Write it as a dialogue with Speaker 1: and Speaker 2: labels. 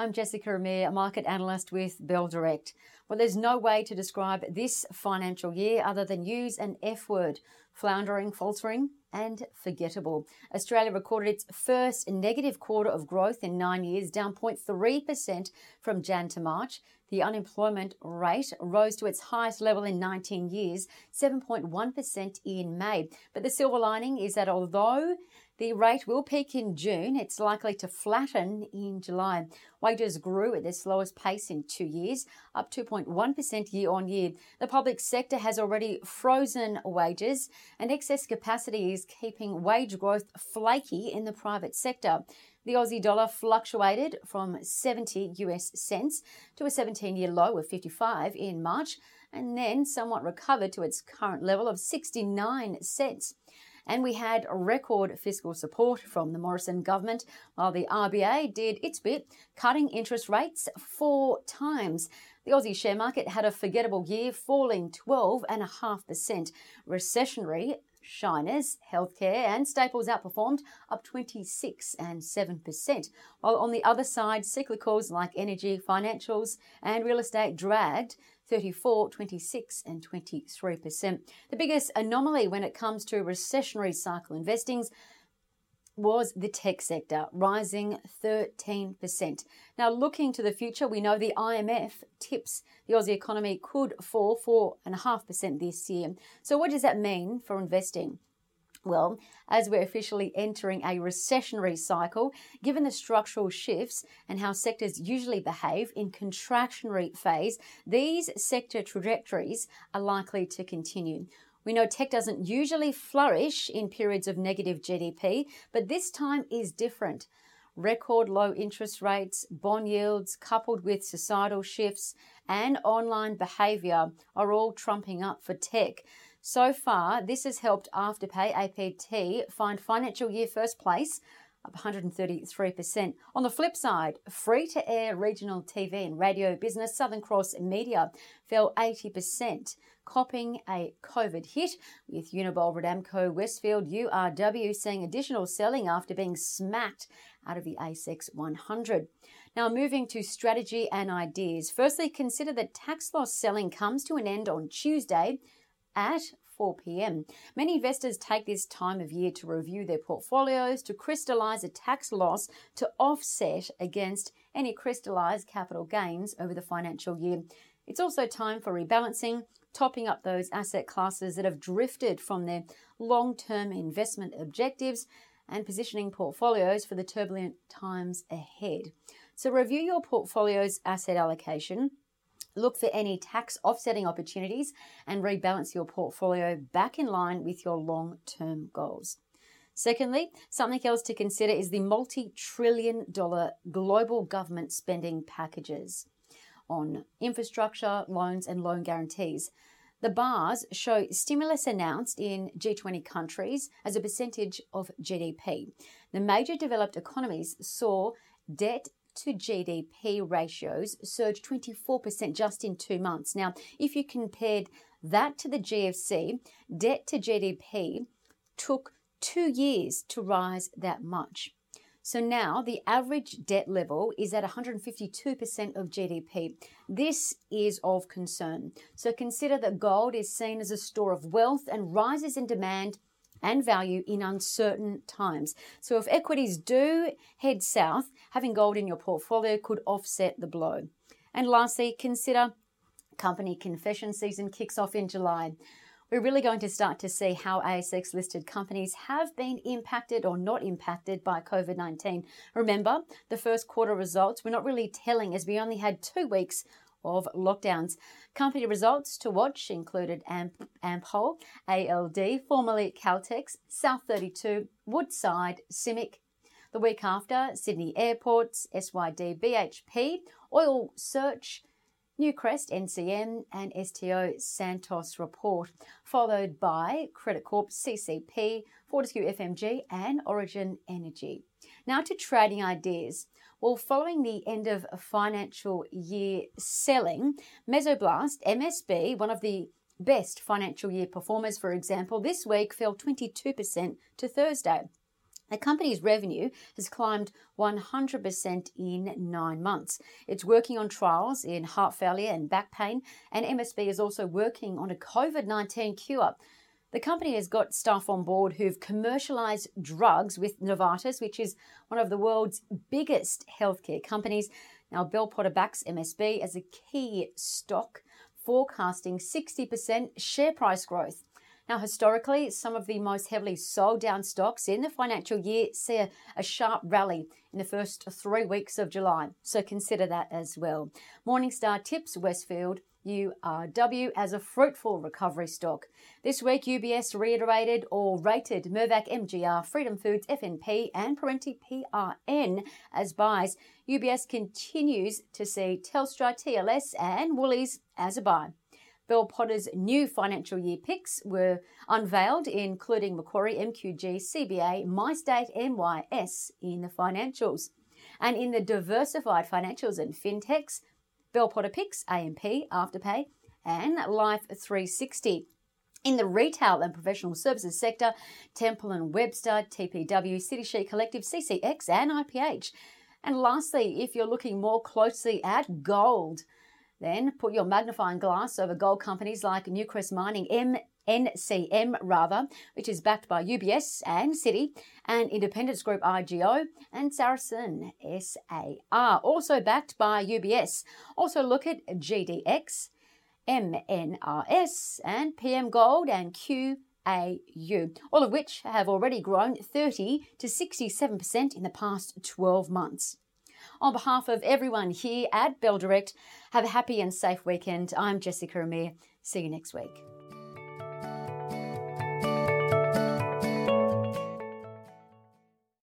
Speaker 1: I'm Jessica Amir, a market analyst with Bell Direct. Well, there's no way to describe this financial year other than use an F word floundering, faltering, and forgettable. Australia recorded its first negative quarter of growth in nine years, down 0.3% from Jan to March. The unemployment rate rose to its highest level in 19 years, 7.1% in May. But the silver lining is that although the rate will peak in June. It's likely to flatten in July. Wages grew at their slowest pace in two years, up 2.1% year on year. The public sector has already frozen wages, and excess capacity is keeping wage growth flaky in the private sector. The Aussie dollar fluctuated from 70 US cents to a 17 year low of 55 in March and then somewhat recovered to its current level of 69 cents. And we had record fiscal support from the Morrison government, while the RBA did its bit, cutting interest rates four times. The Aussie share market had a forgettable year, falling 12.5%. Recessionary Shiners, healthcare, and staples outperformed, up 26 and 7%. While on the other side, cyclicals like energy, financials, and real estate dragged 34, 26, and 23%. The biggest anomaly when it comes to recessionary cycle investings was the tech sector, rising 13%. Now, looking to the future, we know the IMF tips the Aussie economy could fall 4.5% this year. So, what does that mean for investing? Well, as we're officially entering a recessionary cycle, given the structural shifts and how sectors usually behave in contractionary phase, these sector trajectories are likely to continue. We know tech doesn't usually flourish in periods of negative GDP, but this time is different. Record low interest rates, bond yields, coupled with societal shifts and online behaviour, are all trumping up for tech. So far, this has helped Afterpay APT find financial year first place up 133%. On the flip side, free to air regional TV and radio business Southern Cross Media fell 80%, copping a COVID hit, with Unibail, Rodamco, Westfield, URW seeing additional selling after being smacked out of the ASX 100. Now, moving to strategy and ideas. Firstly, consider that tax loss selling comes to an end on Tuesday at 4 pm. Many investors take this time of year to review their portfolios to crystallize a tax loss to offset against any crystallized capital gains over the financial year. It's also time for rebalancing, topping up those asset classes that have drifted from their long term investment objectives, and positioning portfolios for the turbulent times ahead. So, review your portfolio's asset allocation Look for any tax offsetting opportunities and rebalance your portfolio back in line with your long term goals. Secondly, something else to consider is the multi trillion dollar global government spending packages on infrastructure, loans, and loan guarantees. The bars show stimulus announced in G20 countries as a percentage of GDP. The major developed economies saw debt to GDP ratios surged 24% just in two months. Now, if you compared that to the GFC, debt to GDP took two years to rise that much. So now the average debt level is at 152% of GDP. This is of concern. So consider that gold is seen as a store of wealth and rises in demand and value in uncertain times. So, if equities do head south, having gold in your portfolio could offset the blow. And lastly, consider company confession season kicks off in July. We're really going to start to see how ASX listed companies have been impacted or not impacted by COVID 19. Remember, the first quarter results were not really telling as we only had two weeks of lockdowns. Company results to watch included Amp- Ampol, ALD, formerly Caltex, South 32, Woodside, CIMIC. The week after, Sydney Airports, SYD, BHP, Oil Search, Newcrest, NCM, and STO Santos report, followed by Credit Corp, CCP, Fortescue FMG, and Origin Energy. Now to trading ideas. Well, following the end of financial year selling, Mesoblast, MSB, one of the best financial year performers, for example, this week fell 22% to Thursday. The company's revenue has climbed 100% in nine months. It's working on trials in heart failure and back pain, and MSB is also working on a COVID 19 cure. The company has got staff on board who've commercialized drugs with Novartis, which is one of the world's biggest healthcare companies. Now, Bell Potter backs MSB as a key stock, forecasting 60% share price growth. Now, historically, some of the most heavily sold down stocks in the financial year see a, a, sharp rally in the first three weeks of July, so consider that as well. Morningstar tips Westfield URW as a fruitful recovery stock. This week, UBS reiterated or rated Mirvac MGR, Freedom Foods FNP, and Perenti PRN as buys. UBS continues to see Telstra TLS and Woolies as a buy. Bell Potter's new financial year picks were unveiled, including Macquarie, MQG, CBA, MyState, MYS in the financials. And in the diversified financials and fintechs, Bell Potter picks AMP, Afterpay, and Life 360. In the retail and professional services sector, Temple and Webster, TPW, City Chic Collective, CCX, and IPH. And lastly, if you're looking more closely at gold, then put your magnifying glass over gold companies like Newcrest Mining, M. NCM rather, which is backed by UBS and Citi, and Independence Group IGO, and Saracen SAR, also backed by UBS. Also look at GDX, MNRS, and PM Gold and QAU, all of which have already grown 30 to 67% in the past 12 months. On behalf of everyone here at Bell Direct, have a happy and safe weekend. I'm Jessica Amir. See you next week.